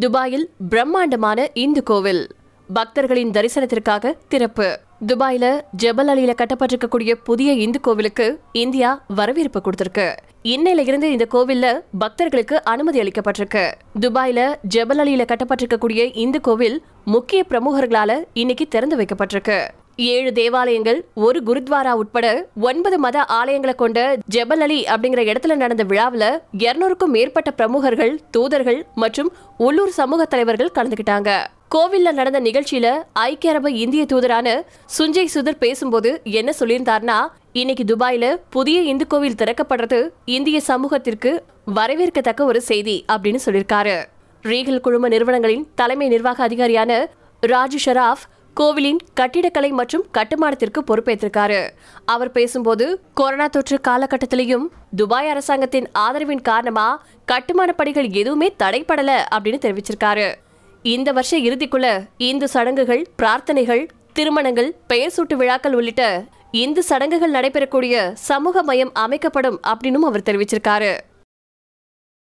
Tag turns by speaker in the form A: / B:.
A: துபாயில் பிரம்மாண்டமான இந்து கோவில். பக்தர்களின் தரிசனத்திற்காக திறப்பு. துபாயில ஜபல் அலியில கட்டப்பட்டிருக்கக்கூடிய புதிய இந்து கோவிலுக்கு இந்தியா வரவேற்பு கொடுத்திருக்கு. இன்னையில இருந்து இந்த கோவில்ல பக்தர்களுக்கு அனுமதி அளிக்கப்பட்டிருக்கு. துபாயில ஜபல் அலியில கட்டப்பட்டிருக்கக்கூடிய இந்து கோவில் முக்கிய பிரமுகர்களால இன்னைக்கு திறந்து வைக்கப்பட்டிருக்கு. ஏழு தேவாலயங்கள் ஒரு குருத்வாரா உட்பட ஒன்பது மத ஆலயங்களை கொண்ட ஜெபல் அலி அப்படிங்கிற இடத்துல நடந்த விழாவில் இருநூறுக்கும் மேற்பட்ட பிரமுகர்கள் தூதர்கள் மற்றும் உள்ளூர் சமூக தலைவர்கள் கலந்துக்கிட்டாங்க கோவில்ல நடந்த நிகழ்ச்சியில ஐக்கிய அரபு இந்திய தூதரான சுஞ்சய் சுதர் பேசும்போது என்ன சொல்லியிருந்தார்னா இன்னைக்கு துபாயில புதிய இந்து கோவில் திறக்கப்படுறது இந்திய சமூகத்திற்கு வரவேற்கத்தக்க ஒரு செய்தி அப்படின்னு சொல்லியிருக்காரு. ரீகல் குழும நிறுவனங்களின் தலைமை நிர்வாக அதிகாரியான ராஜு ஷராஃப் கோவிலின் கட்டிடக்கலை மற்றும் கட்டுமானத்திற்கு பொறுப்பேற்றிருக்காரு. அவர் பேசும்போது கொரோனா தொற்று காலகட்டத்திலையும் துபாய் அரசாங்கத்தின் ஆதரவின் காரணமா கட்டுமான பணிகள் எதுவுமே தடைப்படல அப்படின்னு தெரிவிச்சிருக்காரு. இந்த வருஷ இறுதிக்குள்ள இந்து சடங்குகள் பிரார்த்தனைகள் திருமணங்கள் பெயர் சூட்டு விழாக்கள் உள்ளிட்ட இந்து சடங்குகள் நடைபெறக்கூடிய சமூக மையம் அமைக்கப்படும் அப்படின்னும் அவர் தெரிவிச்சிருக்காரு.